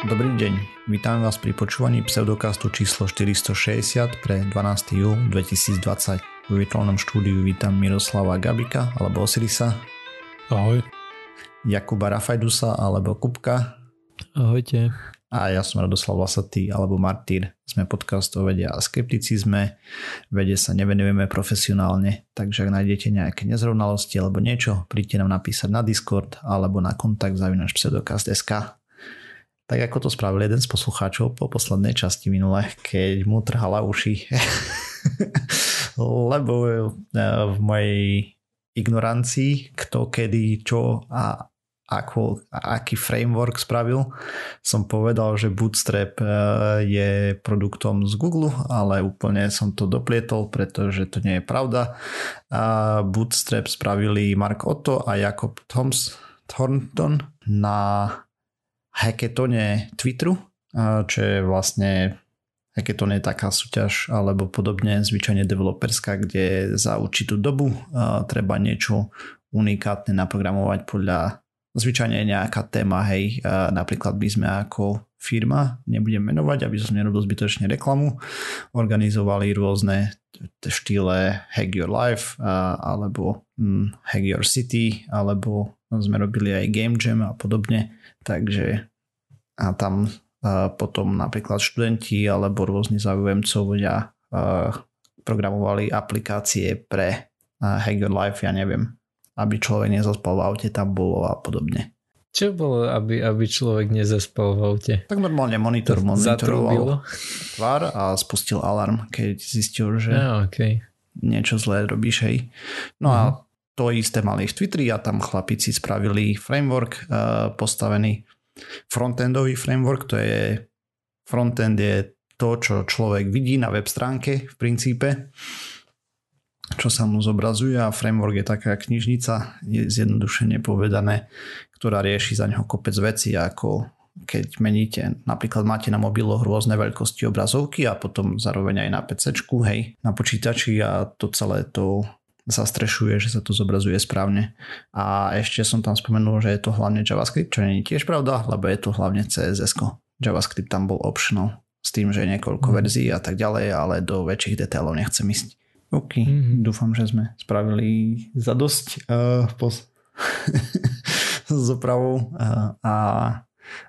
Dobrý deň, vítam vás pri počúvaní pseudokastu číslo 460 pre 12. júl 2020. V virtuálnom štúdiu vítam Miroslava Gabika alebo Osirisa. Ahoj. Jakuba Rafajdusa alebo Kupka. Ahojte. A ja som Radoslav Lasatý alebo Martýr. Sme podcast o vede a skepticizme. Vede sa nevenujeme profesionálne, takže ak nájdete nejaké nezrovnalosti alebo niečo, príďte nám napísať na Discord alebo na kontakt zavinač pseudokast.sk. Tak ako to spravil jeden z poslucháčov po poslednej časti minule, keď mu trhala uši. Lebo e, v mojej ignorancii, kto, kedy, čo a ako, aký framework spravil. Som povedal, že Bootstrap eh, je produktom z Google, ale úplne som to doplietol, pretože to nie je pravda. A Bootstrap spravili Mark Otto a Jakob Thoms, Thornton na hackathone Twitteru, čo je vlastne hackathon je taká súťaž alebo podobne zvyčajne developerská, kde za určitú dobu treba niečo unikátne naprogramovať podľa zvyčajne nejaká téma, hej, napríklad by sme ako firma, nebudem menovať, aby som nerobil zbytočne reklamu, organizovali rôzne štýle Hack Your Life alebo hm, Hack Your City alebo sme robili aj Game Jam a podobne, takže a tam potom napríklad študenti alebo rôzni záujemcovia programovali aplikácie pre Hack Your Life, ja neviem, aby človek nezaspal v aute, tam bolo a podobne. Čo bolo, aby, aby človek nezaspal v aute? Tak normálne monitor monitoroval tvár a spustil alarm, keď zistil, že ah, okay. niečo zlé robíš, hej. No uh-huh. a mhm. To isté mali v Twitteri a tam chlapici spravili framework uh, postavený frontendový framework, to je frontend je to, čo človek vidí na web stránke v princípe čo sa mu zobrazuje a framework je taká knižnica, je zjednodušene povedané, ktorá rieši za neho kopec veci ako keď meníte, napríklad máte na mobiloch rôzne veľkosti obrazovky a potom zároveň aj na PC, hej, na počítači a to celé to zastrešuje, že sa to zobrazuje správne. A ešte som tam spomenul, že je to hlavne JavaScript, čo nie je tiež pravda, lebo je to hlavne CSS. JavaScript tam bol optional s tým, že je niekoľko mm. verzií a tak ďalej, ale do väčších detailov nechcem ísť. OK, mm-hmm. dúfam, že sme spravili za dosť uh, pos- s opravou uh, a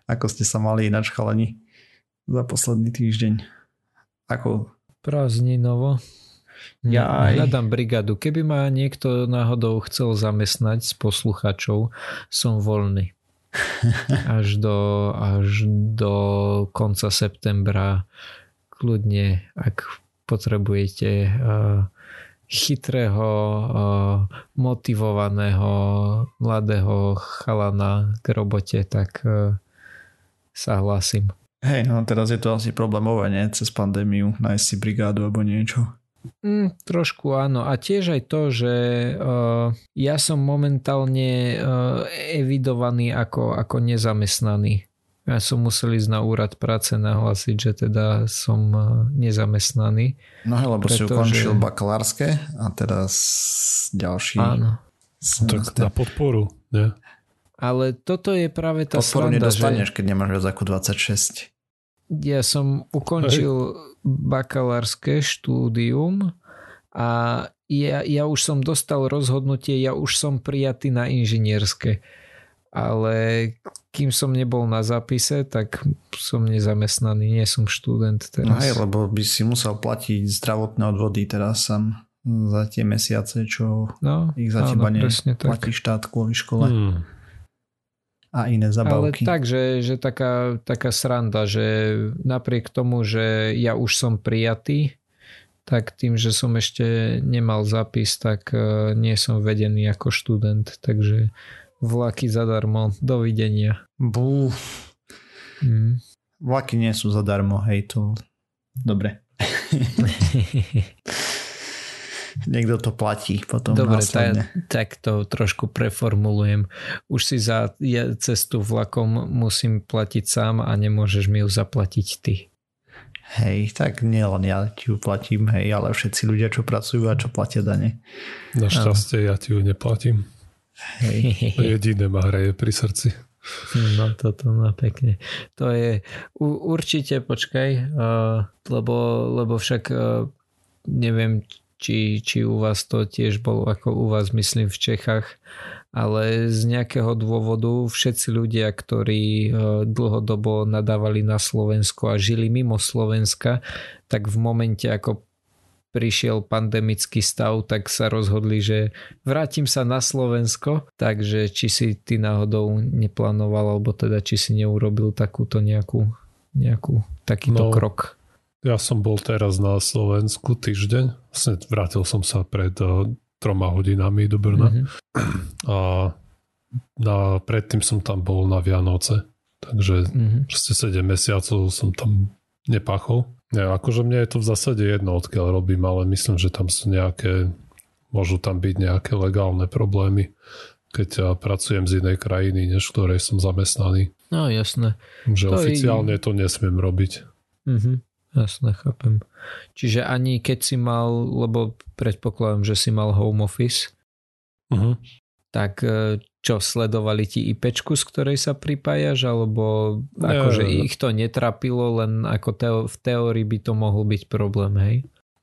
ako ste sa mali ináč chalani za posledný týždeň. Ako? Prázdninovo. Ja aj... Hľadám brigádu. Keby ma niekto náhodou chcel zamestnať s posluchačov, som voľný. Až do, až do konca septembra kľudne, ak potrebujete uh, chytrého, uh, motivovaného mladého chalana k robote, tak uh, sa hlásim. Hej, no teraz je to asi problémové, nie? Cez pandémiu nájsť si brigádu alebo niečo. Mm, trošku áno. A tiež aj to, že uh, ja som momentálne uh, evidovaný ako, ako nezamestnaný. Ja som musel ísť na úrad práce nahlásiť, že teda som e, nezamestnaný. No hej, lebo pretože... si ukončil bakalárske a teraz ďalší... Áno. Tak na podporu, nie? Ale toto je práve tá Podporu sranda, nedostaneš, že... keď nemáš viac ako 26. Ja som ukončil hej. Bakalárske štúdium a ja, ja už som dostal rozhodnutie, ja už som prijatý na inžinierske ale kým som nebol na zápise, tak som nezamestnaný, nie som študent teraz. No hej, lebo by si musel platiť zdravotné odvody teraz sam za tie mesiace, čo no, ich za áno, teba neplatí štát kvôli škole. Hmm. A iné zabavky. Ale tak, že, taká, taká sranda, že napriek tomu, že ja už som prijatý, tak tým, že som ešte nemal zápis, tak eh, nie som vedený ako študent, takže Vlaky zadarmo. Dovidenia. Bú. Mm. Vlaky nie sú zadarmo, hej, to... Dobre. Niekto to platí potom Dobre, tá, tak to trošku preformulujem. Už si za cestu vlakom musím platiť sám a nemôžeš mi ju zaplatiť ty. Hej, tak nielen ja ti ju platím, hej, ale všetci ľudia, čo pracujú a čo platia dane. Našťastie ja ti ju neplatím. Hej. Jediné ma hraje pri srdci. No toto no pekne. To je určite, počkaj, uh, lebo, lebo však uh, neviem, či, či u vás to tiež bolo ako u vás, myslím, v Čechách, ale z nejakého dôvodu všetci ľudia, ktorí uh, dlhodobo nadávali na Slovensko a žili mimo Slovenska, tak v momente ako prišiel pandemický stav, tak sa rozhodli, že vrátim sa na Slovensko, takže či si ty náhodou neplánoval, alebo teda či si neurobil takúto nejakú, nejakú takýto no, krok. Ja som bol teraz na Slovensku týždeň, vlastne vrátil som sa pred uh, troma hodinami do Brna mm-hmm. a na, predtým som tam bol na Vianoce, takže mm-hmm. 7 mesiacov som tam nepachol nie, akože mne je to v zásade jedno, odkiaľ robím, ale myslím, že tam sú nejaké, môžu tam byť nejaké legálne problémy, keď ja pracujem z inej krajiny, než v ktorej som zamestnaný. No jasné. Že to oficiálne i... to nesmiem robiť. Mhm, jasné, chápem. Čiže ani keď si mal, lebo predpokladám, že si mal home office, uh-huh. tak e, čo, sledovali ti IPčku, z ktorej sa pripájaš, alebo akože ich to netrapilo, len ako teo, v teórii by to mohol byť problém, hej?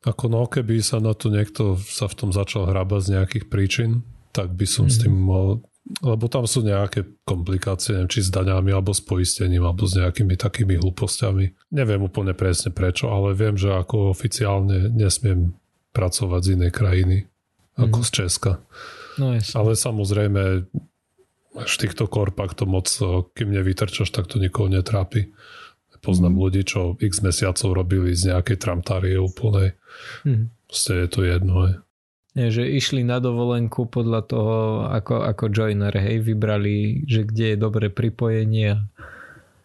Ako no, keby sa na to niekto sa v tom začal hrabať z nejakých príčin, tak by som mm-hmm. s tým mhm. Lebo tam sú nejaké komplikácie, neviem, či s daňami, alebo s poistením, alebo s nejakými takými hlúpostiami. Neviem úplne presne prečo, ale viem, že ako oficiálne nesmiem pracovať z inej krajiny, ako mm. z Česka. No Ale samozrejme, v týchto korpách to moc, kým nevytrčaš, tak to nikoho netrápi. Poznám mm. ľudí, čo x mesiacov robili z nejakej tramtárie úplnej. Mm. Proste je to jedno. Hej. Nie, že išli na dovolenku podľa toho, ako, ako joiner, hej, vybrali, že kde je dobré pripojenie.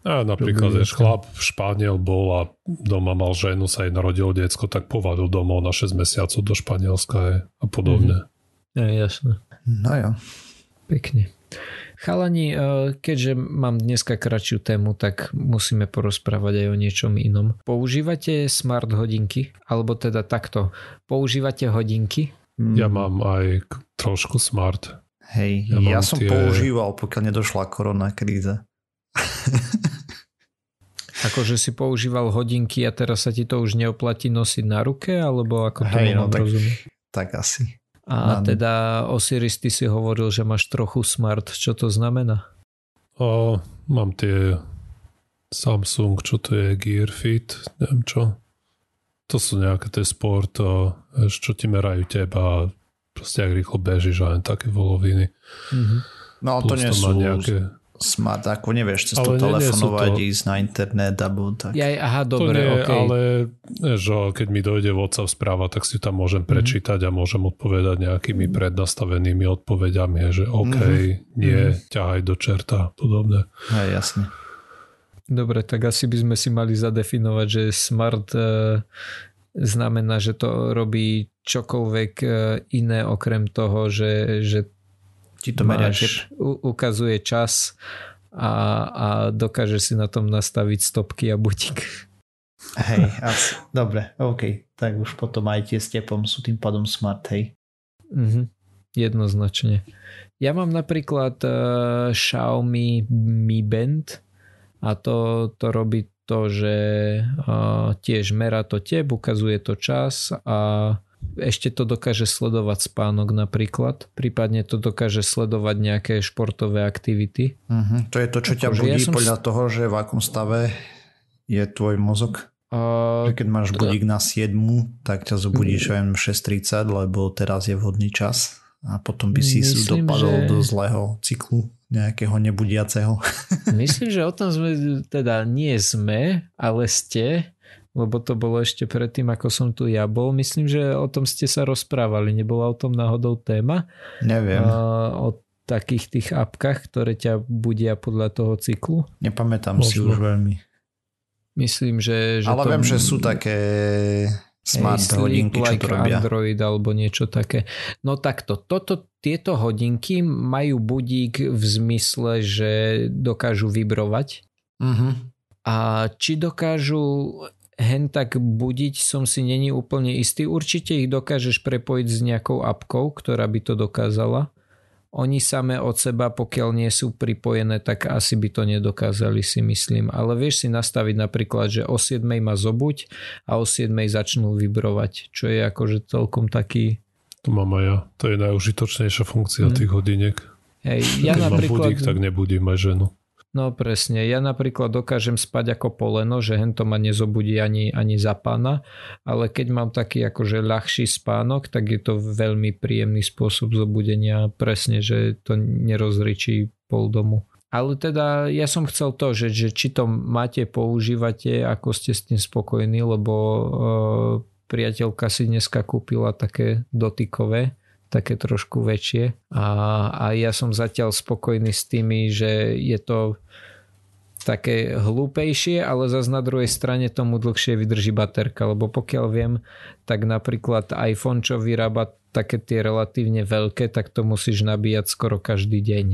A napríklad, že chlap Španiel bol a doma mal ženu, sa jej narodilo diecko, tak povadil domov na 6 mesiacov do Španielska hej, a podobne. Mm. Ja, jasné. No jo. Pekne. Chalani, e, keďže mám dneska kratšiu tému, tak musíme porozprávať aj o niečom inom. Používate smart hodinky? Alebo teda takto, používate hodinky? Ja mám aj trošku smart. Hej, ja, ja som tie... používal, pokiaľ nedošla korona kríza. Akože si používal hodinky a teraz sa ti to už neoplatí nosiť na ruke, alebo ako to Hej, no, tak, tak asi. A Mám. teda Osiris, ty si hovoril, že máš trochu smart. Čo to znamená? O, mám tie Samsung, čo to je, Gear Fit, neviem čo. To sú nejaké tie sport, o, čo ti merajú teba proste ak rýchlo bežíš a len také voloviny. Mm-hmm. No to nie to sú nejaké smart, ako nevieš cez to telefonovať, to... ísť na internet alebo tak. Ja, aha, dobre, to nie, okay. ale že keď mi dojde WhatsApp správa, tak si tam môžem mhm. prečítať mm-hmm. a môžem odpovedať nejakými prednastavenými odpovediami, že OK, mm-hmm. nie, mm-hmm. ťahaj do čerta a podobne. Hej, jasne. Dobre, tak asi by sme si mali zadefinovať, že smart e, znamená, že to robí čokoľvek e, iné okrem toho, že, že ti to máš, ukazuje čas a, a dokáže si na tom nastaviť stopky a butík. Hej, asi. dobre, OK. Tak už potom aj tie s tepom sú tým pádom smart, hej. Mhm, jednoznačne. Ja mám napríklad uh, Xiaomi Mi Band a to, to robí to, že tiež merá to tep, ukazuje to čas a ešte to dokáže sledovať spánok napríklad, prípadne to dokáže sledovať nejaké športové aktivity. Uh-huh. To je to, čo ťa Ako, budí ja podľa s... toho, že v akom stave je tvoj mozog? Uh, že keď máš budík na 7, tak ťa zobudí čo viem 6.30, lebo teraz je vhodný čas a potom by si Myslím, dopadol že... do zlého cyklu nejakého nebudiaceho. Myslím, že o tom sme teda nie sme, ale ste lebo to bolo ešte predtým, ako som tu ja bol. Myslím, že o tom ste sa rozprávali. Nebola o tom náhodou téma? Neviem. O takých tých apkách, ktoré ťa budia podľa toho cyklu? Nepamätám Možno. si už veľmi. Myslím, že... že Ale to... viem, že sú také smart hey, hodinky, čo to robia. Android alebo niečo také. No takto, toto, tieto hodinky majú budík v zmysle, že dokážu vibrovať. Uh-huh. A či dokážu hen tak budiť som si není úplne istý. Určite ich dokážeš prepojiť s nejakou apkou, ktorá by to dokázala. Oni same od seba, pokiaľ nie sú pripojené, tak asi by to nedokázali si myslím. Ale vieš si nastaviť napríklad, že o 7 má zobuť a o 7 začnú vybrovať, čo je akože celkom taký... To mám aj ja. To je najužitočnejšia funkcia hmm. tých hodiniek. Hej, ja Keď napríklad... budík, tak nebudím aj ženu. No presne, ja napríklad dokážem spať ako poleno, že hento ma nezobudí ani, ani za pána, ale keď mám taký akože ľahší spánok, tak je to veľmi príjemný spôsob zobudenia, presne, že to nerozričí pol domu. Ale teda ja som chcel to, že, že či to máte, používate, ako ste s tým spokojní, lebo e, priateľka si dneska kúpila také dotykové, také trošku väčšie a, a ja som zatiaľ spokojný s tými, že je to také hlúpejšie, ale zase na druhej strane tomu dlhšie vydrží baterka, lebo pokiaľ viem, tak napríklad iPhone, čo vyrába také tie relatívne veľké, tak to musíš nabíjať skoro každý deň.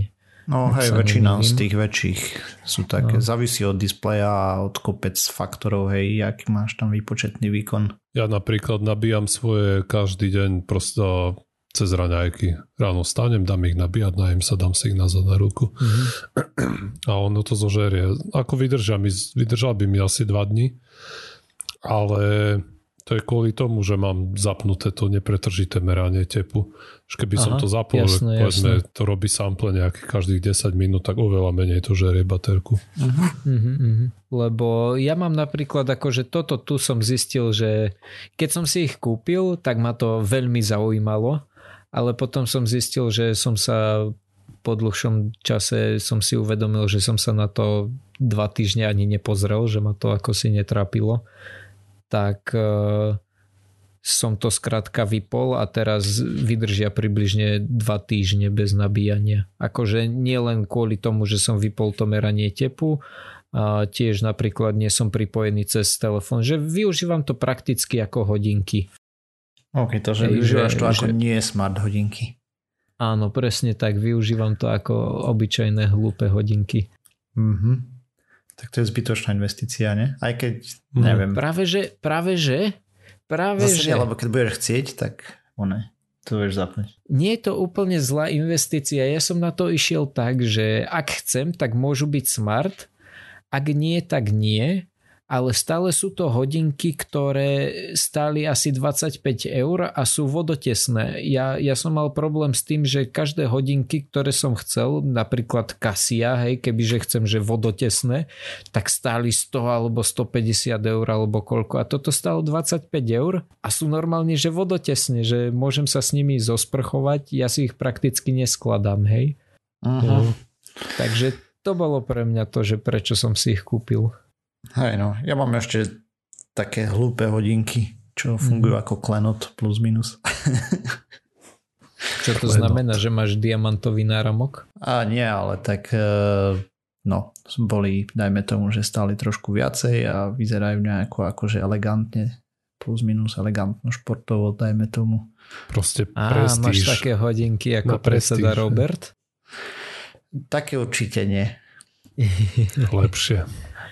No hej, väčšina nevím. z tých väčších sú také, no. závisí od displeja a od kopec faktorov, hej, aký máš tam výpočetný výkon. Ja napríklad nabíjam svoje každý deň prosto cez raňajky. Ráno stanem, dám ich nabíjať, najem sa, dám si ich na ruku. Mm-hmm. A ono to zožerie. Ako vydržia mi, vydržal by mi asi dva dní, ale to je kvôli tomu, že mám zapnuté to nepretržité meranie tepu. Že keby Aha, som to zapol, jasné, povedzme, jasné. to robí sample nejakých každých 10 minút, tak oveľa menej to žerie baterku. Uh-huh, uh-huh. Lebo ja mám napríklad akože toto tu som zistil, že keď som si ich kúpil, tak ma to veľmi zaujímalo ale potom som zistil, že som sa po dlhšom čase som si uvedomil, že som sa na to dva týždne ani nepozrel, že ma to ako si netrápilo. Tak e, som to skrátka vypol a teraz vydržia približne dva týždne bez nabíjania. Akože nie len kvôli tomu, že som vypol to meranie tepu, a tiež napríklad nie som pripojený cez telefón, že využívam to prakticky ako hodinky. OK, to, že Ej, využívaš že, to ako že... nie smart hodinky. Áno, presne tak. Využívam to ako obyčajné hlúpe hodinky. Mm-hmm. Tak to je zbytočná investícia, ne? Aj keď, no, neviem. Práve že, práve že, práve Zase že. Nie, lebo keď budeš chcieť, tak one, to vieš zapnúť. Nie je to úplne zlá investícia. Ja som na to išiel tak, že ak chcem, tak môžu byť smart. Ak nie, tak nie ale stále sú to hodinky, ktoré stáli asi 25 eur a sú vodotesné. Ja, ja som mal problém s tým, že každé hodinky, ktoré som chcel, napríklad Cassia, hej, kebyže chcem, že vodotesné, tak stáli 100 alebo 150 eur alebo koľko. A toto stalo 25 eur a sú normálne, že vodotesne, že môžem sa s nimi zosprchovať, ja si ich prakticky neskladám, hej. Aha. Uh, takže to bolo pre mňa to, že prečo som si ich kúpil. Hej no, ja mám ešte také hlúpe hodinky, čo fungujú mm. ako klenot plus minus. čo to klenot. znamená, že máš diamantový náramok? A nie, ale tak e, no, boli, dajme tomu, že stáli trošku viacej a vyzerajú nejako akože elegantne plus minus elegantno športovo, dajme tomu. Proste prestíž. Á, máš také hodinky ako predseda Robert? Také určite nie. Lepšie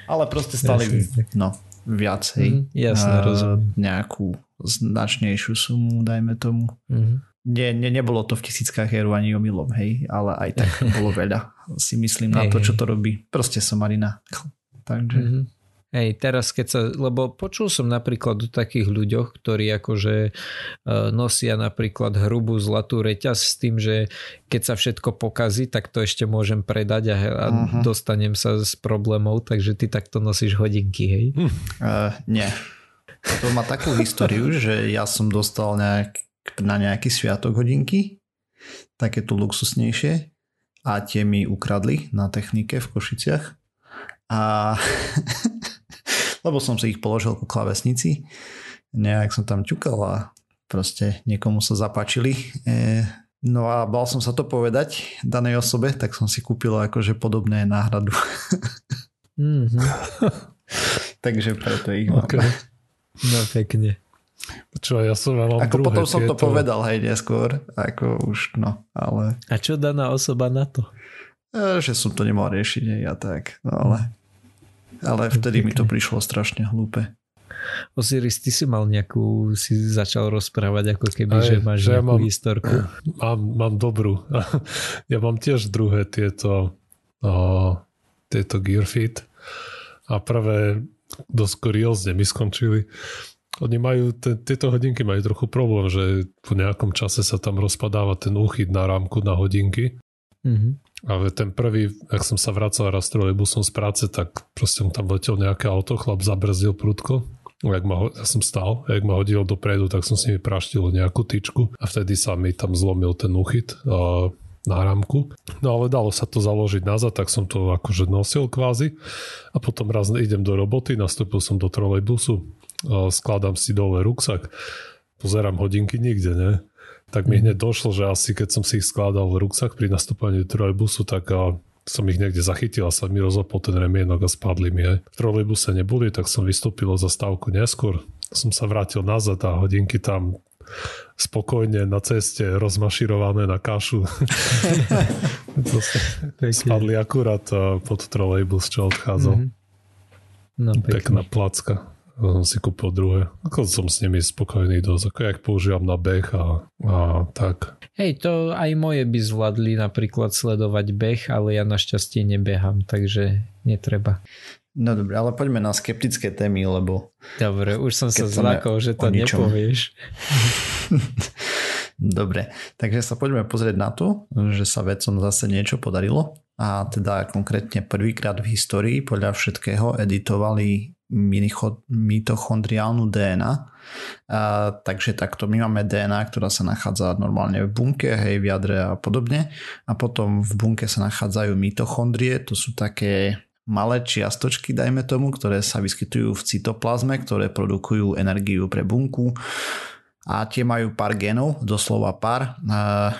ale proste stali no, viacej. Mm, jasne, uh, rozumiem. Nejakú značnejšiu sumu, dajme tomu. Mm. Nie, nie, nebolo to v tisíckach eur ani omylom, hej, ale aj tak bolo veľa, si myslím, na to, čo to robí. Proste somarina. Takže... Mm-hmm. Hej, teraz keď sa, lebo počul som napríklad o takých ľuďoch, ktorí akože e, nosia napríklad hrubú zlatú reťaz s tým, že keď sa všetko pokazí, tak to ešte môžem predať a, a uh-huh. dostanem sa s problémov, takže ty takto nosíš hodinky, hej? Uh, nie. To má takú históriu, že ja som dostal nejak, na nejaký sviatok hodinky, takéto luxusnejšie a tie mi ukradli na technike v Košiciach a lebo som si ich položil ku klavesnici, nejak som tam ťukal a proste niekomu sa zapáčili. E, no a bal som sa to povedať danej osobe, tak som si kúpil akože podobné náhradu. Mm-hmm. Takže preto ich mám. Okay. No pekne. Čo, ja som mal Ako potom som tieto... to povedal, hej, neskôr. Ako už, no, ale... A čo daná osoba na to? E, že som to nemal riešiť, ja tak, no ale ale vtedy mi to prišlo strašne hlúpe. Osiris, ty si mal nejakú, si začal rozprávať ako keby, Aj, že máš že nejakú ja mám, historku. Mám, mám dobrú. Ja mám tiež druhé tieto o, tieto Gearfit a prvé dosť kuriózne mi skončili. Oni majú, te, tieto hodinky majú trochu problém, že po nejakom čase sa tam rozpadáva ten úchyt na rámku na hodinky. Mm-hmm. Ale ten prvý, ak som sa vracal raz trolejbusom z práce, tak proste mu tam letel nejaké auto, chlap zabrzdil prudko. Jak ma, ja som stál, jak ma hodil dopredu, tak som s nimi praštil nejakú tyčku a vtedy sa mi tam zlomil ten uchyt na rámku. No ale dalo sa to založiť nazad, tak som to akože nosil kvázi a potom raz idem do roboty, nastúpil som do trolejbusu, skladám si dole ruksak, pozerám hodinky nikde, ne? Tak mi hneď došlo, že asi keď som si ich skladal v ruksak pri nastúpaní do trolejbusu, tak som ich niekde zachytil a sa mi rozopol ten remienok a spadli mi. V trolejbuse neboli, tak som vystúpil za stávku neskôr. Som sa vrátil nazad a hodinky tam spokojne na ceste rozmaširované na kašu. spadli akurát pod trolejbus, čo odchádzal. Mm-hmm. No, Pekná placka som si kúpil druhé. Ako som s nimi spokojný dosť, ako jak používam na beh a, a tak. Hej, to aj moje by zvládli napríklad sledovať beh, ale ja našťastie nebehám, takže netreba. No dobre, ale poďme na skeptické témy, lebo... Dobre, už som sa zlákol, že to nepovieš. dobre, takže sa poďme pozrieť na to, že sa vedcom zase niečo podarilo a teda konkrétne prvýkrát v histórii podľa všetkého editovali mitochondriálnu DNA. A, takže takto my máme DNA, ktorá sa nachádza normálne v bunke, hej, v jadre a podobne. A potom v bunke sa nachádzajú mitochondrie, to sú také malé čiastočky, dajme tomu, ktoré sa vyskytujú v cytoplazme, ktoré produkujú energiu pre bunku a tie majú pár genov, doslova pár. A,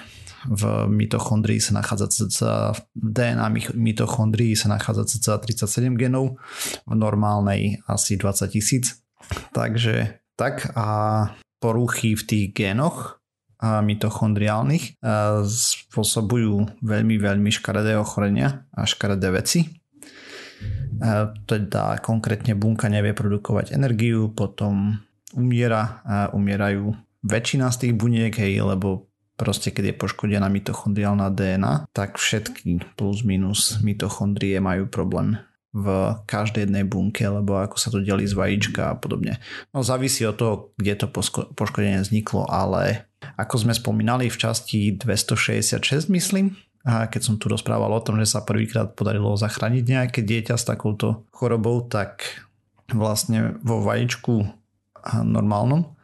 v mitochondrii sa nachádza cca, v DNA mitochondrii sa nachádza cca 37 genov, v normálnej asi 20 tisíc. Takže tak a poruchy v tých génoch a mitochondriálnych a spôsobujú veľmi, veľmi škaredé ochorenia a škaredé veci. A teda konkrétne bunka nevie produkovať energiu, potom umiera a umierajú väčšina z tých buniek, hej, lebo proste keď je poškodená mitochondriálna DNA, tak všetky plus minus mitochondrie majú problém v každej jednej bunke, lebo ako sa to delí z vajíčka a podobne. No závisí od toho, kde to poškodenie vzniklo, ale ako sme spomínali v časti 266, myslím, a keď som tu rozprával o tom, že sa prvýkrát podarilo zachrániť nejaké dieťa s takouto chorobou, tak vlastne vo vajíčku normálnom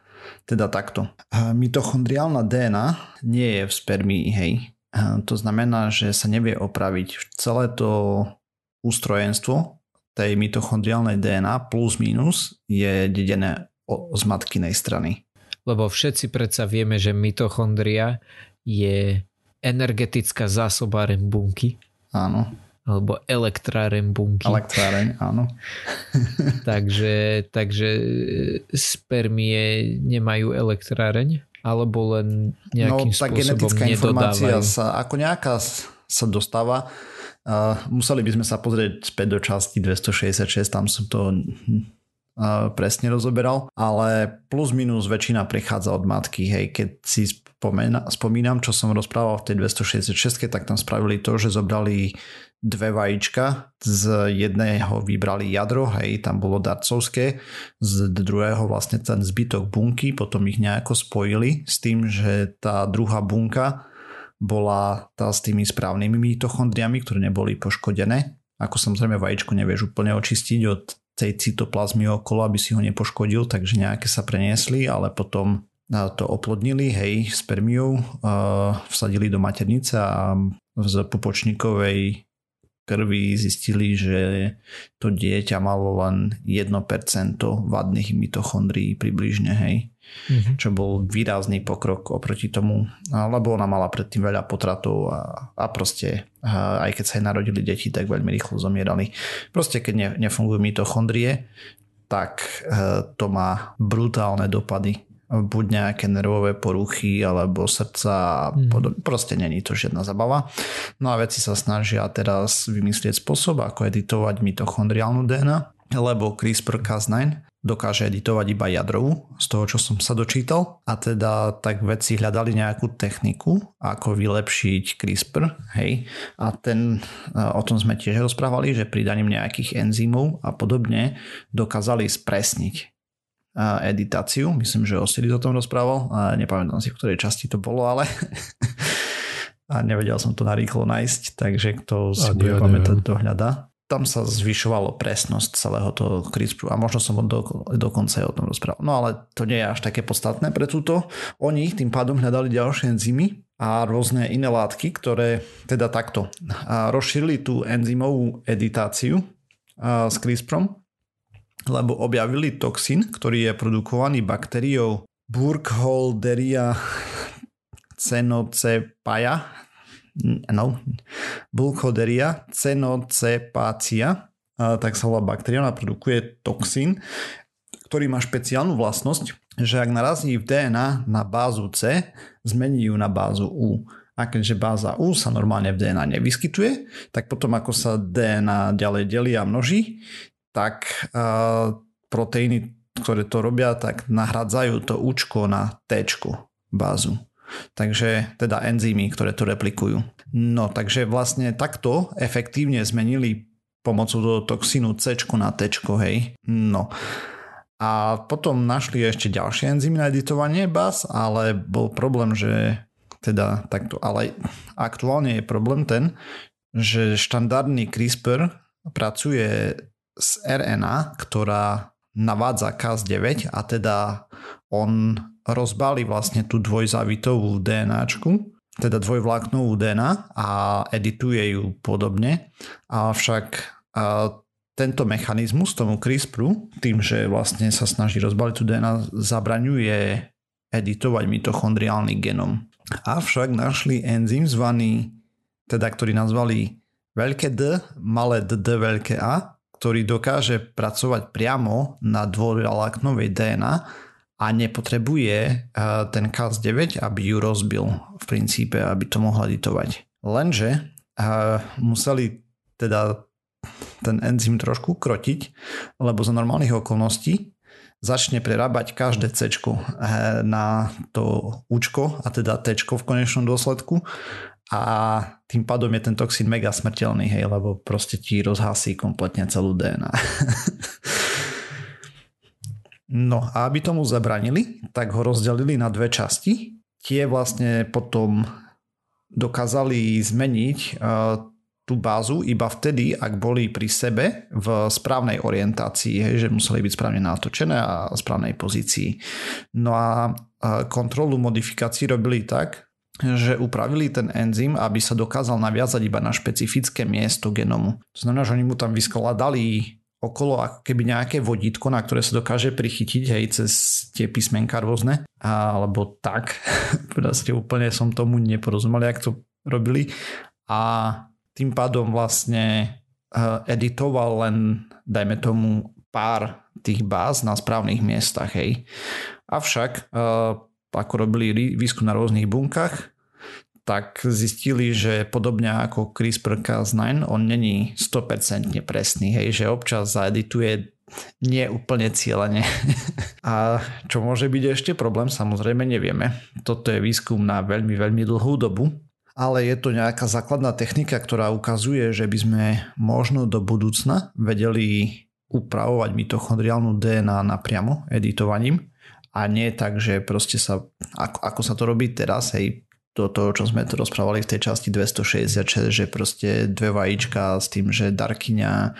teda takto. Mitochondriálna DNA nie je v spermii, hej. To znamená, že sa nevie opraviť. Celé to ústrojenstvo tej mitochondriálnej DNA plus minus je dedené z matkinej strany. Lebo všetci predsa vieme, že mitochondria je energetická zásobáren bunky. Áno alebo elektráren bunky. Elektráreň, áno. takže, takže spermie nemajú elektráreň? Alebo len nejakým no, tá genetická informácia sa ako nejaká sa dostáva. Uh, museli by sme sa pozrieť späť do časti 266, tam som to presne rozoberal, ale plus minus väčšina prichádza od matky, hej, keď si spomína, spomínam, čo som rozprával v tej 266, tak tam spravili to, že zobrali dve vajíčka, z jedného vybrali jadro, hej, tam bolo darcovské, z druhého vlastne ten zbytok bunky, potom ich nejako spojili s tým, že tá druhá bunka bola tá s tými správnymi mitochondriami, ktoré neboli poškodené. Ako samozrejme vajíčko nevieš úplne očistiť od tej cytoplazmy okolo, aby si ho nepoškodil, takže nejaké sa preniesli, ale potom to oplodnili, hej, spermiou, vsadili do maternice a z pupočníkovej krvi zistili, že to dieťa malo len 1% vadných mitochondrií približne, hej. Mm-hmm. Čo bol výrazný pokrok oproti tomu, lebo ona mala predtým veľa potratov a, a proste a aj keď sa jej narodili deti, tak veľmi rýchlo zomierali. Proste keď ne, nefungujú mitochondrie, tak e, to má brutálne dopady buď nejaké nervové poruchy alebo srdca mm. podobne. Proste není to žiadna zabava. No a veci sa snažia teraz vymyslieť spôsob, ako editovať mitochondriálnu DNA lebo CRISPR-Cas9 dokáže editovať iba jadrovú, z toho, čo som sa dočítal. A teda tak vedci hľadali nejakú techniku, ako vylepšiť CRISPR, hej. A ten, o tom sme tiež rozprávali, že pridaním nejakých enzymov a podobne dokázali spresniť editáciu. Myslím, že Osiris o tom rozprával. A nepamätám si, v ktorej časti to bolo, ale a nevedel som to narýchlo nájsť, takže kto si bude pamätať, to hľada tam sa zvyšovalo presnosť celého toho CRISPRu a možno som do, dokonca aj o tom rozprával. No ale to nie je až také podstatné pre túto. Oni tým pádom hľadali ďalšie enzymy a rôzne iné látky, ktoré teda takto a rozšírili tú enzymovú editáciu a, s CRISPRom, lebo objavili toxín, ktorý je produkovaný baktériou Burkholderia cenocepaja, no, Bulchoderia cenocepácia, tak sa volá baktéria, ona produkuje toxín, ktorý má špeciálnu vlastnosť, že ak narazí v DNA na bázu C, zmení ju na bázu U. A keďže báza U sa normálne v DNA nevyskytuje, tak potom ako sa DNA ďalej delí a množí, tak uh, proteíny, ktoré to robia, tak nahradzajú to Učko na T bázu. Takže teda enzymy, ktoré to replikujú. No takže vlastne takto efektívne zmenili pomocou toho toxínu C na T, hej. No. A potom našli ešte ďalšie enzymy na editovanie BAS, ale bol problém, že teda takto, ale aktuálne je problém ten, že štandardný CRISPR pracuje s RNA, ktorá navádza Cas9 a teda on rozbali vlastne tú dvojzavitovú DNAčku, teda dvojvláknovú DNA a edituje ju podobne. Avšak tento mechanizmus tomu CRISPRu, tým, že vlastne sa snaží rozbaliť tú DNA, zabraňuje editovať mitochondriálny genom. Avšak našli enzym zvaný, teda ktorý nazvali veľké D, malé D, veľké A, ktorý dokáže pracovať priamo na dvojvláknovej DNA a nepotrebuje eh, ten Cas9, aby ju rozbil v princípe, aby to mohla editovať. Lenže uh, museli teda ten enzym trošku krotiť, lebo za normálnych okolností začne prerábať každé C eh, na to účko a teda T v konečnom dôsledku a tým pádom je ten toxín mega smrteľný, hej, lebo proste ti rozhasí kompletne celú DNA. No a aby tomu zabranili, tak ho rozdelili na dve časti. Tie vlastne potom dokázali zmeniť uh, tú bázu iba vtedy, ak boli pri sebe v správnej orientácii, hej, že museli byť správne natočené a správnej pozícii. No a uh, kontrolu modifikácií robili tak, že upravili ten enzym, aby sa dokázal naviazať iba na špecifické miesto genomu. To znamená, že oni mu tam vyskladali okolo ako keby nejaké vodítko, na ktoré sa dokáže prichytiť hej, cez tie písmenka rôzne, alebo tak. Proste úplne som tomu neporozumel, jak to robili. A tým pádom vlastne eh, editoval len, dajme tomu, pár tých báz na správnych miestach. Hej. Avšak, eh, ako robili výskum na rôznych bunkách, tak zistili, že podobne ako CRISPR-Cas9, on není 100% presný, hej, že občas zaedituje nie úplne cieľene. A čo môže byť ešte problém, samozrejme nevieme. Toto je výskum na veľmi, veľmi dlhú dobu, ale je to nejaká základná technika, ktorá ukazuje, že by sme možno do budúcna vedeli upravovať mitochondriálnu DNA napriamo editovaním a nie tak, že proste sa, ako, ako sa to robí teraz, hej, do toho, čo sme tu rozprávali v tej časti 266, že proste dve vajíčka s tým, že darkyňa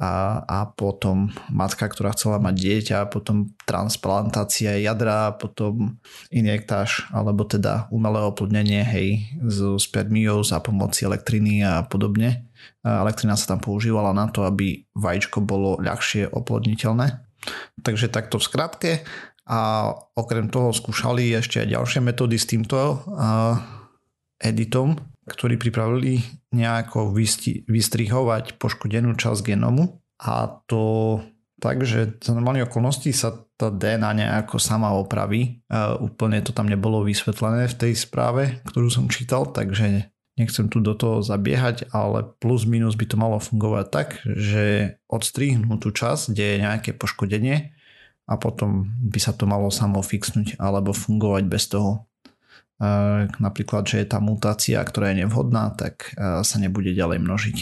a, a potom matka, ktorá chcela mať dieťa, potom transplantácia jadra, potom injektáž, alebo teda umelé oplodnenie, hej, z spermiou za pomoci elektriny a podobne. Elektrina sa tam používala na to, aby vajíčko bolo ľahšie oplodniteľné. Takže takto v skratke a okrem toho skúšali ešte aj ďalšie metódy s týmto editom, ktorí pripravili nejako vystrihovať poškodenú časť genomu a to tak, že za normálnych okolností sa tá DNA nejako sama opraví. úplne to tam nebolo vysvetlené v tej správe, ktorú som čítal, takže nechcem tu do toho zabiehať, ale plus minus by to malo fungovať tak, že odstrihnú tú časť, kde je nejaké poškodenie a potom by sa to malo samo fixnúť alebo fungovať bez toho. Napríklad, že je tá mutácia, ktorá je nevhodná, tak sa nebude ďalej množiť.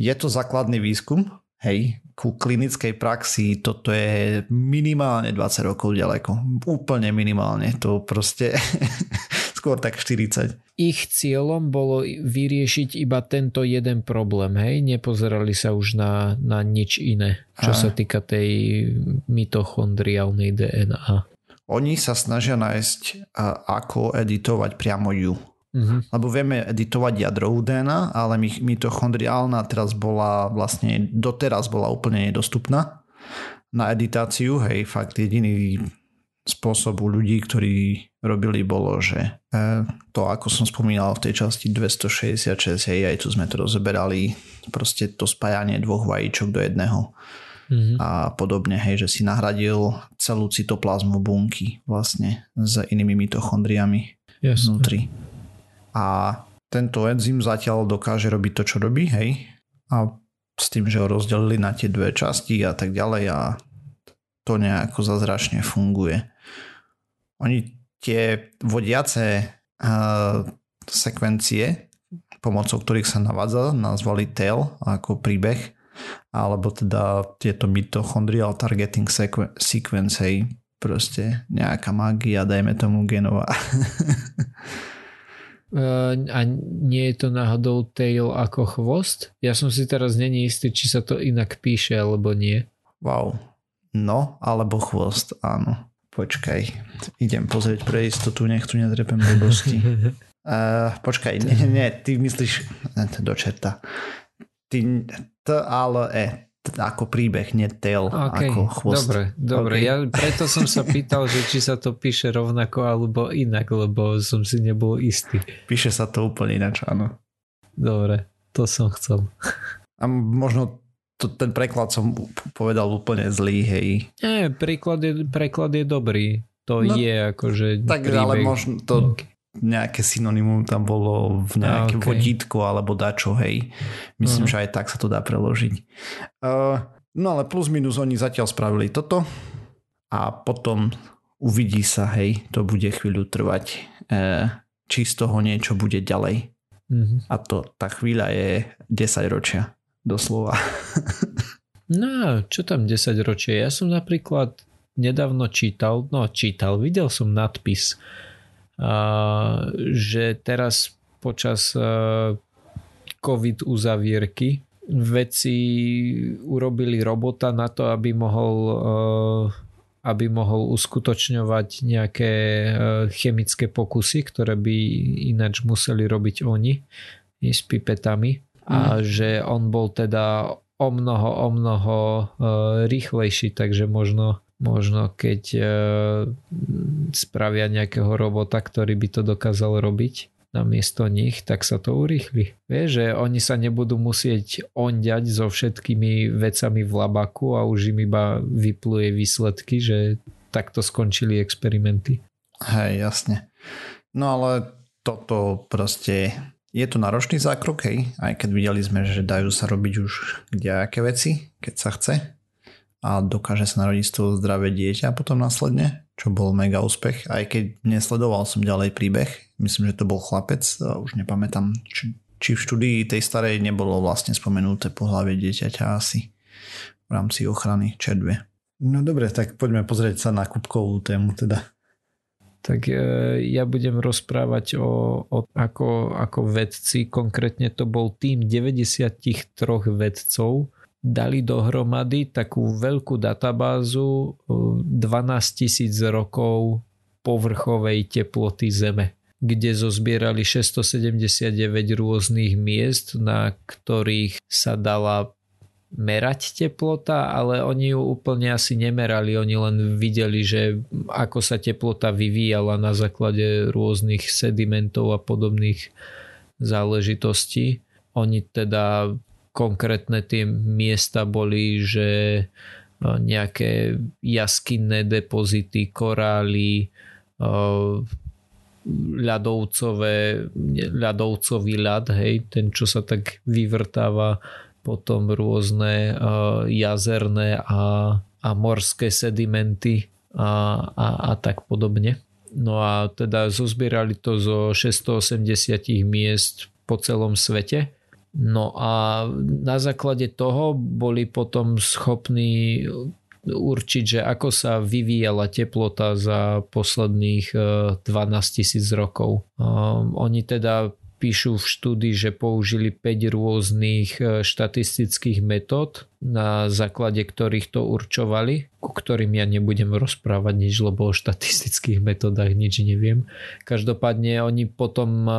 Je to základný výskum, hej, ku klinickej praxi toto je minimálne 20 rokov ďaleko. Úplne minimálne. To proste skôr tak 40. Ich cieľom bolo vyriešiť iba tento jeden problém, hej? Nepozerali sa už na, na nič iné, čo a. sa týka tej mitochondriálnej DNA. Oni sa snažia nájsť, ako editovať priamo ju. Uh-huh. Lebo vieme editovať jadrovú DNA, ale mitochondriálna teraz bola vlastne, doteraz bola úplne nedostupná na editáciu, hej, fakt jediný spôsobu ľudí, ktorí robili, bolo, že to, ako som spomínal v tej časti 266, hej, aj tu sme to rozeberali, proste to spájanie dvoch vajíčok do jedného mm-hmm. a podobne, hej, že si nahradil celú cytoplazmu bunky vlastne s inými mitochondriami Jasne. vnútri. A tento enzym zatiaľ dokáže robiť to, čo robí, hej, a s tým, že ho rozdelili na tie dve časti a tak ďalej a to nejako zazračne funguje. Oni tie vodiace uh, sekvencie, pomocou ktorých sa navádza, nazvali tail ako príbeh, alebo teda tieto mitochondrial targeting sequence, hej, proste nejaká magia, dajme tomu genová. A nie je to náhodou tail ako chvost? Ja som si teraz není istý, či sa to inak píše alebo nie. Wow. No, alebo chvost, áno. Počkaj, idem pozrieť pre istotu, nech tu nedrepem blbosti. Uh, počkaj, nie, nie, ty myslíš do čerta. Ty, t, ale e, ako príbeh, nie tail, okay. ako chvost. Dobre, dobre. Okay. Ja preto som sa pýtal, že či sa to píše rovnako alebo inak, lebo som si nebol istý. Píše sa to úplne ináč, áno. Dobre, to som chcel. A možno to, ten preklad som povedal úplne zlý, hej. Nie, preklad je, preklad je dobrý. To no, je akože... Tak príbeh. ale možno to nejaké synonymum tam bolo v nejaké okay. vodítko alebo dačo, hej. Myslím, uh-huh. že aj tak sa to dá preložiť. Uh, no ale plus minus oni zatiaľ spravili toto a potom uvidí sa, hej, to bude chvíľu trvať, uh, či z toho niečo bude ďalej. Uh-huh. A to, tá chvíľa je 10 ročia doslova. no, čo tam 10 ročie? Ja som napríklad nedávno čítal, no čítal, videl som nadpis, že teraz počas COVID uzavierky veci urobili robota na to, aby mohol aby mohol uskutočňovať nejaké chemické pokusy, ktoré by ináč museli robiť oni s pipetami a mm. že on bol teda o mnoho, o mnoho uh, rýchlejší, takže možno, možno keď uh, spravia nejakého robota, ktorý by to dokázal robiť namiesto nich, tak sa to urýchli. Vieš, že oni sa nebudú musieť onďať so všetkými vecami v labaku a už im iba vypluje výsledky, že takto skončili experimenty. Hej, jasne. No ale toto proste je to náročný zákrok, hej, aj keď videli sme, že dajú sa robiť už kdejaké veci, keď sa chce. A dokáže sa narodiť z toho zdravé dieťa potom následne, čo bol mega úspech, aj keď nesledoval som ďalej príbeh, myslím, že to bol chlapec, už nepamätám, či, či v štúdii tej starej nebolo vlastne spomenuté pohľavie dieťaťa asi v rámci ochrany červie. No dobre, tak poďme pozrieť sa na kubkovú tému teda tak e, ja budem rozprávať o, o ako, ako vedci, konkrétne to bol tým 93 vedcov, dali dohromady takú veľkú databázu 12 e, tisíc rokov povrchovej teploty Zeme kde zozbierali 679 rôznych miest, na ktorých sa dala merať teplota, ale oni ju úplne asi nemerali, oni len videli, že ako sa teplota vyvíjala na základe rôznych sedimentov a podobných záležitostí. Oni teda konkrétne tie miesta boli, že e, nejaké jaskinné depozity, korály, e, ľadovcové, ľadovcový ľad, hej, ten, čo sa tak vyvrtáva, potom rôzne uh, jazerné a, a morské sedimenty a, a, a tak podobne. No a teda zozbierali to zo 680 miest po celom svete. No a na základe toho boli potom schopní určiť, že ako sa vyvíjala teplota za posledných 12 e, tisíc rokov. Oni teda píšu v štúdii, že použili 5 rôznych e, štatistických metód, na základe ktorých to určovali, ku ktorým ja nebudem rozprávať nič, lebo o štatistických metódach nič neviem. Každopádne oni potom e,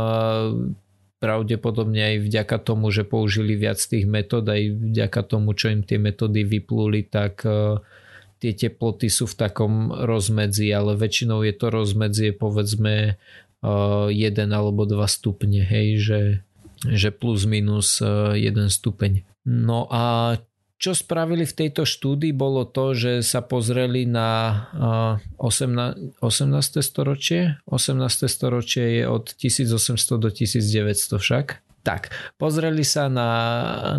pravdepodobne aj vďaka tomu, že použili viac tých metód, aj vďaka tomu, čo im tie metódy vypluli, tak uh, tie teploty sú v takom rozmedzi, ale väčšinou je to rozmedzie povedzme 1 alebo 2 stupne, hej, že, že plus minus 1 stupeň. No a čo spravili v tejto štúdii bolo to, že sa pozreli na 18, 18. storočie. 18. storočie je od 1800 do 1900 však. Tak, pozreli sa na,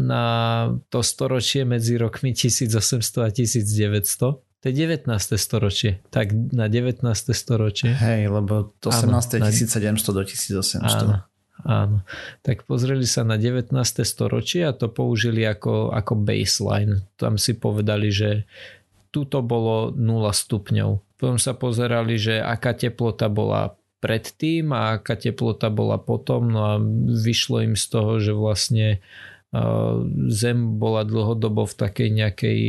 na to storočie medzi rokmi 1800 a 1900. To je 19. storočie. Tak na 19. storočie. Hej, lebo 18. Áno, 1700 do 1800. Áno. Áno. Tak pozreli sa na 19. storočie a to použili ako, ako baseline. Tam si povedali, že tuto bolo 0 stupňov. Potom sa pozerali, že aká teplota bola predtým a aká teplota bola potom. No a vyšlo im z toho, že vlastne Zem bola dlhodobo v takej nejakej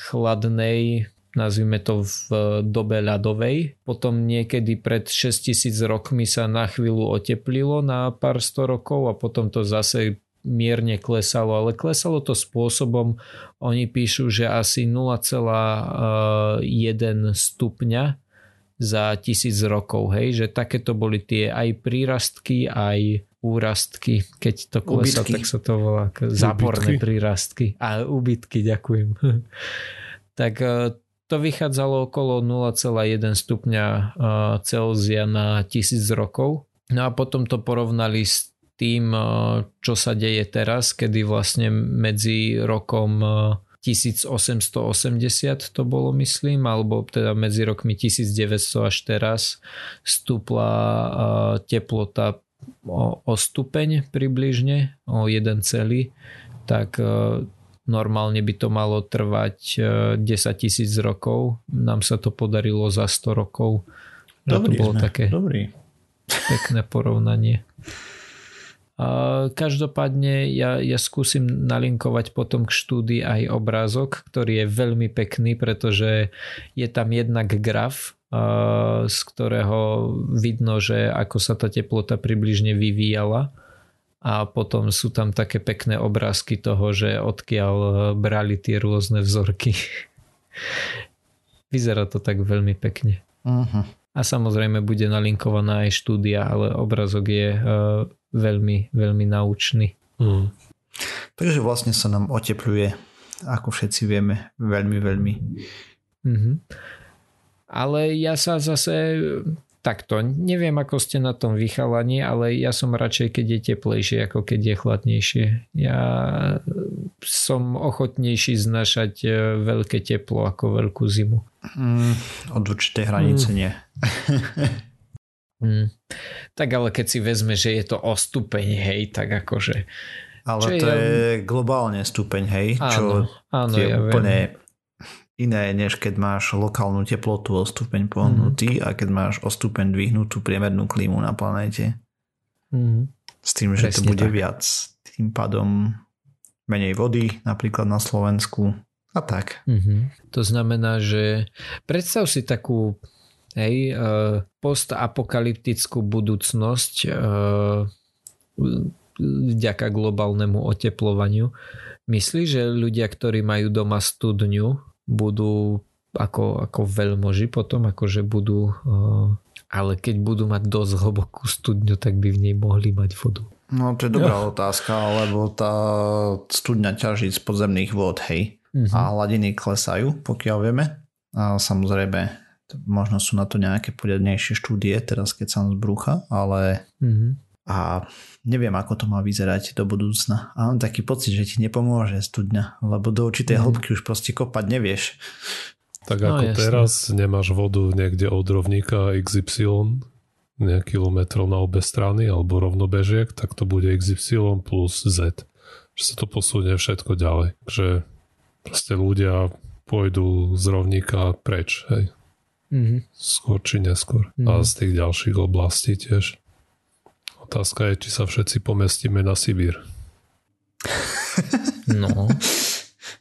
chladnej nazvime to v dobe ľadovej. Potom niekedy pred 6000 rokmi sa na chvíľu oteplilo na pár sto rokov a potom to zase mierne klesalo, ale klesalo to spôsobom, oni píšu, že asi 0,1 stupňa za tisíc rokov, hej, že takéto boli tie aj prírastky, aj úrastky, keď to klesá, tak sa to volá záporné prírastky. A ubytky, ďakujem. tak e, to vychádzalo okolo 0,1 stupňa Celzia na tisíc rokov. No a potom to porovnali s tým, čo sa deje teraz, kedy vlastne medzi rokom 1880 to bolo myslím, alebo teda medzi rokmi 1900 až teraz stúpla teplota o, o stupeň približne, o jeden celý, tak Normálne by to malo trvať 10 e, tisíc rokov. Nám sa to podarilo za 100 rokov. Dobrý to bolo sme. také Dobrý. pekné porovnanie. A každopádne ja, ja skúsim nalinkovať potom k štúdii aj obrázok, ktorý je veľmi pekný, pretože je tam jednak graf, z ktorého vidno, že ako sa tá teplota približne vyvíjala a potom sú tam také pekné obrázky toho, že odkiaľ eh, brali tie rôzne vzorky. Vyzerá to tak veľmi pekne. Uh-huh. A samozrejme bude nalinkovaná aj štúdia, ale obrazok je uh, veľmi, veľmi naučný. Uh. Takže vlastne sa nám otepluje, ako všetci vieme, veľmi, veľmi. Uh-huh. Ale ja sa zase takto, neviem ako ste na tom vychalani, ale ja som radšej, keď je teplejšie, ako keď je chladnejšie. Ja som ochotnejší znašať e, veľké teplo ako veľkú zimu. Mm, od určitej hranice mm. nie. mm. Tak ale keď si vezme, že je to o stupeň, hej, tak akože... Ale to je, je globálne stupeň, hej, áno, čo áno, je ja úplne viem iné, než keď máš lokálnu teplotu o stupeň pohnutý mm. a keď máš o stupeň dvihnutú priemernú klímu na planéte. Mm. S tým, že Presne to bude tak. viac. Tým pádom menej vody, napríklad na Slovensku a tak. Mm-hmm. To znamená, že predstav si takú hej, e, postapokalyptickú budúcnosť e, vďaka globálnemu oteplovaniu. Myslíš, že ľudia, ktorí majú doma studňu, budú ako, ako veľmoži potom, akože budú, uh, ale keď budú mať dosť hlbokú studňu, tak by v nej mohli mať vodu. No to je dobrá ja. otázka, lebo tá studňa ťaží z podzemných vod, hej. Uh-huh. A hladiny klesajú, pokiaľ vieme. A samozrejme možno sú na to nejaké poriadnejšie štúdie teraz, keď sa zbrúcha, ale mm-hmm. A neviem, ako to má vyzerať do budúcna. A mám taký pocit, že ti nepomôže studňa, lebo do určitej mm-hmm. hĺbky už proste kopať nevieš. Tak no, ako no, teraz nemáš vodu niekde od rovníka XY, nejaký kilometrov na obe strany alebo rovnobežiek, tak to bude XY plus Z. Že sa to posunie všetko ďalej. Že proste ľudia pôjdu z rovníka preč, hej. Mm-hmm. Skôr či neskôr. Mm-hmm. A z tých ďalších oblastí tiež. Otázka je, či sa všetci pomestíme na Sibír. No.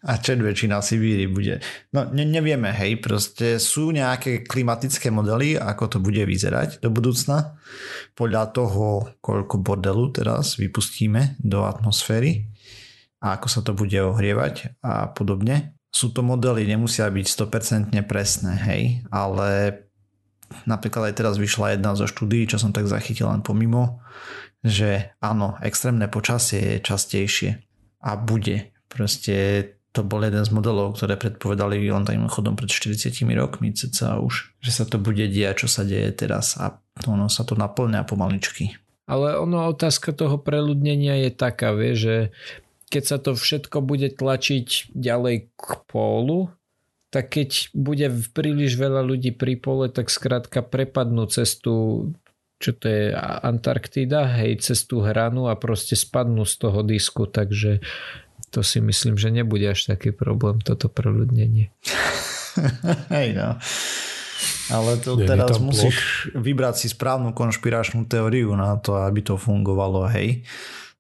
A čet väčšina Sibíry bude. No ne, nevieme, hej, proste sú nejaké klimatické modely, ako to bude vyzerať do budúcna. Podľa toho, koľko bordelu teraz vypustíme do atmosféry a ako sa to bude ohrievať a podobne sú to modely, nemusia byť 100% presné, hej, ale napríklad aj teraz vyšla jedna zo štúdií, čo som tak zachytil len pomimo, že áno, extrémne počasie je častejšie a bude. Proste to bol jeden z modelov, ktoré predpovedali len takým chodom pred 40 rokmi ceca už, že sa to bude diať, čo sa deje teraz a ono sa to naplňa pomaličky. Ale ono otázka toho preľudnenia je taká, vie, že keď sa to všetko bude tlačiť ďalej k pólu, tak keď bude príliš veľa ľudí pri pole, tak skrátka prepadnú cestu čo to je Antarktida, hej, cez tú hranu a proste spadnú z toho disku, takže to si myslím, že nebude až taký problém toto preľudnenie. hej no. Ale to Nie, teraz musíš plot. vybrať si správnu konšpiračnú teóriu na to, aby to fungovalo, hej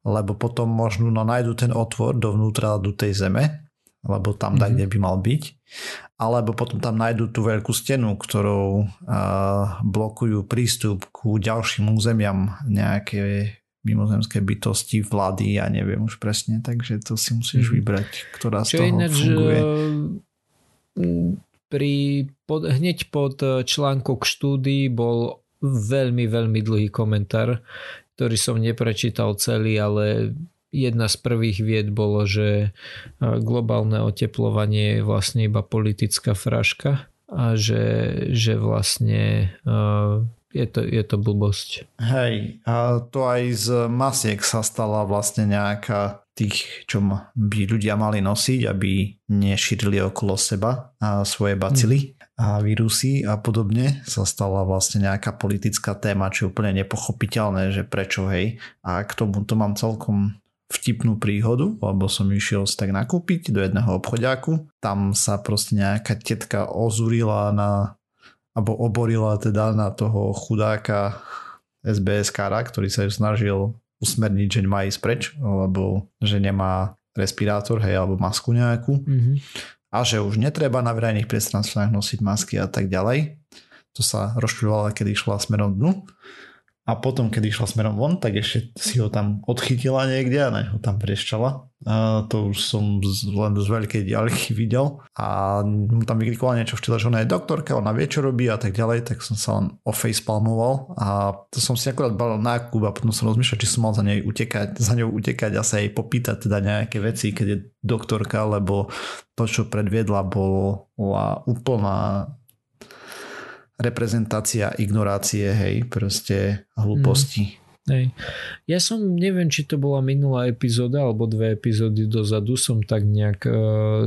lebo potom možno no, nájdu ten otvor dovnútra do tej zeme, lebo tam mm-hmm. kde by mal byť, alebo potom tam nájdu tú veľkú stenu, ktorou uh, blokujú prístup ku ďalším územiam nejaké mimozemské bytosti, vlády, ja neviem už presne, takže to si musíš mm-hmm. vybrať, ktorá Čo z toho ináč, funguje. Pri, pod, hneď pod článku k štúdii bol veľmi, veľmi dlhý komentár, ktorý som neprečítal celý, ale jedna z prvých vied bolo, že globálne oteplovanie je vlastne iba politická fraška a že, že vlastne je to, je to blbosť. Hej, a to aj z masiek sa stala vlastne nejaká tých, čo by ľudia mali nosiť, aby nešírili okolo seba a svoje bacily. A vírusy a podobne sa stala vlastne nejaká politická téma, je úplne nepochopiteľné, že prečo hej. A k tomu to mám celkom vtipnú príhodu, lebo som išiel si tak nakúpiť do jedného obchodiaku. Tam sa proste nejaká tetka ozurila na alebo oborila teda na toho chudáka SBS kara, ktorý sa ju snažil usmerniť, že má ísť preč, lebo že nemá respirátor, hej, alebo masku nejakú. Mm-hmm a že už netreba na verejných priestranstvách nosiť masky a tak ďalej. To sa rozčulovala, keď išla smerom dnu. A potom, keď išla smerom von, tak ešte si ho tam odchytila niekde a ho tam prieščala. A to už som z, len z veľkej diaľky videl. A mu tam vykrikovala niečo v štýle, že ona je doktorka, ona vie, čo robí a tak ďalej, tak som sa len o facepalmoval. A to som si akorát balil nákup a potom som rozmýšľal, či som mal za, nej utekať, za ňou utekať a sa jej popýtať teda nejaké veci, keď je doktorka, lebo to, čo predviedla, bola úplná reprezentácia ignorácie, hej, proste hlúposti. Mm. Hej. Ja som, neviem, či to bola minulá epizóda alebo dve epizódy dozadu, som tak nejak e,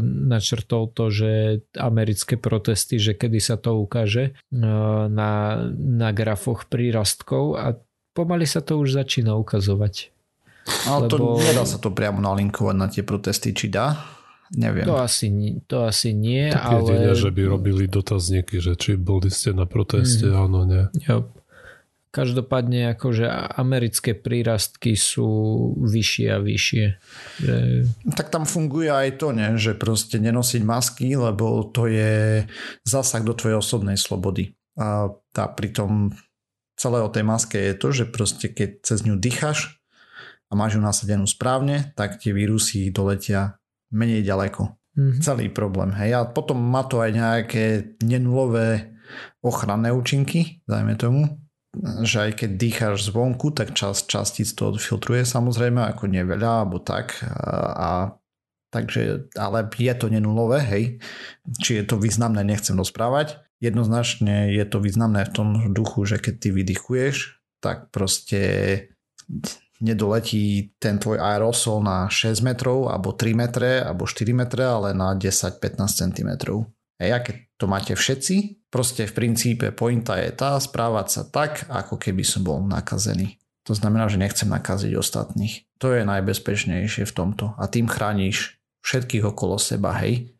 načrtol to, že americké protesty, že kedy sa to ukáže e, na, na grafoch prírastkov a pomaly sa to už začína ukazovať. Ale Lebo... to nedá sa to priamo nalinkovať na tie protesty, či dá? Neviem. To asi, to asi nie, tak ale... Jedine, že by robili dotazníky, že či boli ste na proteste, mm. áno, nie. Jo. Každopádne akože americké prírastky sú vyššie a vyššie. Že... Tak tam funguje aj to, ne? že proste nenosiť masky, lebo to je zásah do tvojej osobnej slobody. A tá pritom celé o tej maske je to, že proste keď cez ňu dýchaš a máš ju nasadenú správne, tak tie vírusy doletia menej ďaleko. Mm-hmm. Celý problém. Hej. A potom má to aj nejaké nenulové ochranné účinky, dajme tomu, že aj keď dýcháš zvonku, tak časť častíc to odfiltruje samozrejme, ako neveľa, alebo tak. A, a takže, ale je to nenulové, hej. Či je to významné, nechcem rozprávať. jednoznačne je to významné v tom duchu, že keď ty vydychuješ, tak proste nedoletí ten tvoj aerosol na 6 metrov, alebo 3 metre, alebo 4 metre, ale na 10-15 cm. Hej, a keď to máte všetci, proste v princípe pointa je tá správať sa tak, ako keby som bol nakazený. To znamená, že nechcem nakaziť ostatných. To je najbezpečnejšie v tomto. A tým chrániš všetkých okolo seba, hej.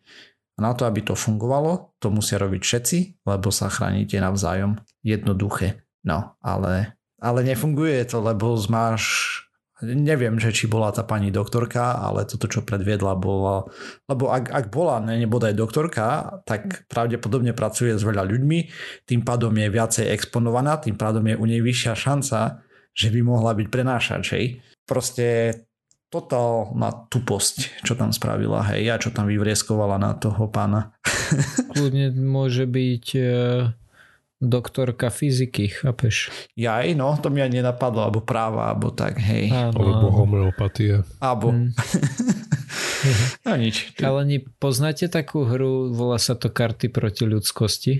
A na to, aby to fungovalo, to musia robiť všetci, lebo sa chránite navzájom. Jednoduché. No, ale ale nefunguje to, lebo máš neviem, že či bola tá pani doktorka, ale toto, čo predviedla, bola, lebo ak, ak bola nebodaj doktorka, tak pravdepodobne pracuje s veľa ľuďmi, tým pádom je viacej exponovaná, tým pádom je u nej vyššia šanca, že by mohla byť prenášačej. Proste totálna tuposť, čo tam spravila, hej, a čo tam vyvrieskovala na toho pána. Kľudne môže byť e, doktorka fyziky, chápeš? Jaj, no, to mi ani nenapadlo, alebo práva, alebo tak, hej. Áno, alebo homeopatie. Abo. Hmm. no nič. Ale ni, poznáte takú hru, volá sa to Karty proti ľudskosti?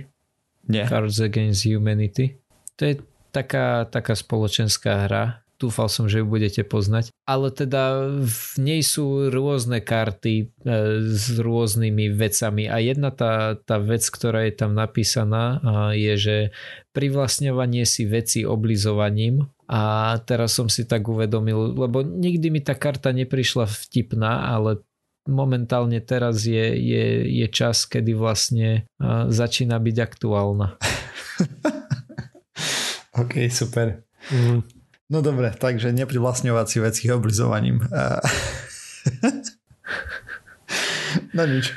Nie. Cards Against Humanity. To je taká, taká spoločenská hra, dúfal som, že ju budete poznať. Ale teda v nej sú rôzne karty e, s rôznymi vecami a jedna tá, tá vec, ktorá je tam napísaná je, že privlastňovanie si veci oblizovaním a teraz som si tak uvedomil, lebo nikdy mi tá karta neprišla vtipná, ale momentálne teraz je, je, je čas, kedy vlastne začína byť aktuálna. OK, super. Mm. No dobre, takže neprivlastňovať si veci oblizovaním. no nič.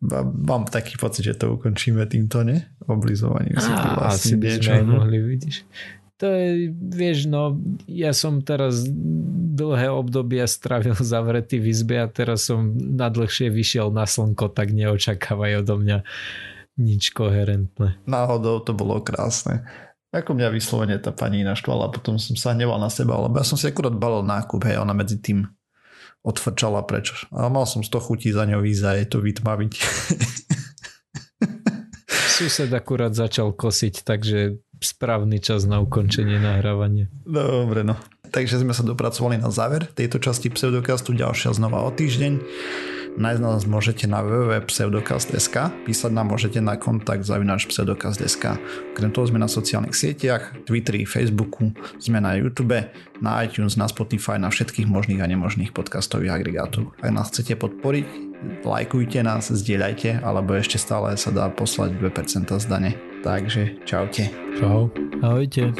Mám taký pocit, že to ukončíme týmto, ne? Oblizovaním si Asi by sme mohli, vidíš. To je, vieš, no, ja som teraz dlhé obdobia stravil zavretý v izbe a teraz som nadlhšie vyšiel na slnko, tak neočakávaj odo mňa nič koherentné. Náhodou to bolo krásne. Ako mňa vyslovene tá pani naštvala, potom som sa hneval na seba, lebo ja som si akurát balil nákup, hej, ona medzi tým odfrčala preč. A mal som 100 chutí za ňou ísť a je to vytmaviť. Sused akurát začal kosiť, takže správny čas na ukončenie nahrávania. Dobre, no. Takže sme sa dopracovali na záver tejto časti pseudokastu, ďalšia znova o týždeň. Nájsť nás môžete na www.pseudokast.sk, písať nám môžete na kontakt zavinač pseudokast.sk. Okrem toho sme na sociálnych sieťach, Twitteri, Facebooku, sme na YouTube, na iTunes, na Spotify, na všetkých možných a nemožných podcastových agregátoch. Ak nás chcete podporiť, lajkujte nás, zdieľajte, alebo ešte stále sa dá poslať 2% zdane. Takže čaute. Čau. Ahojte.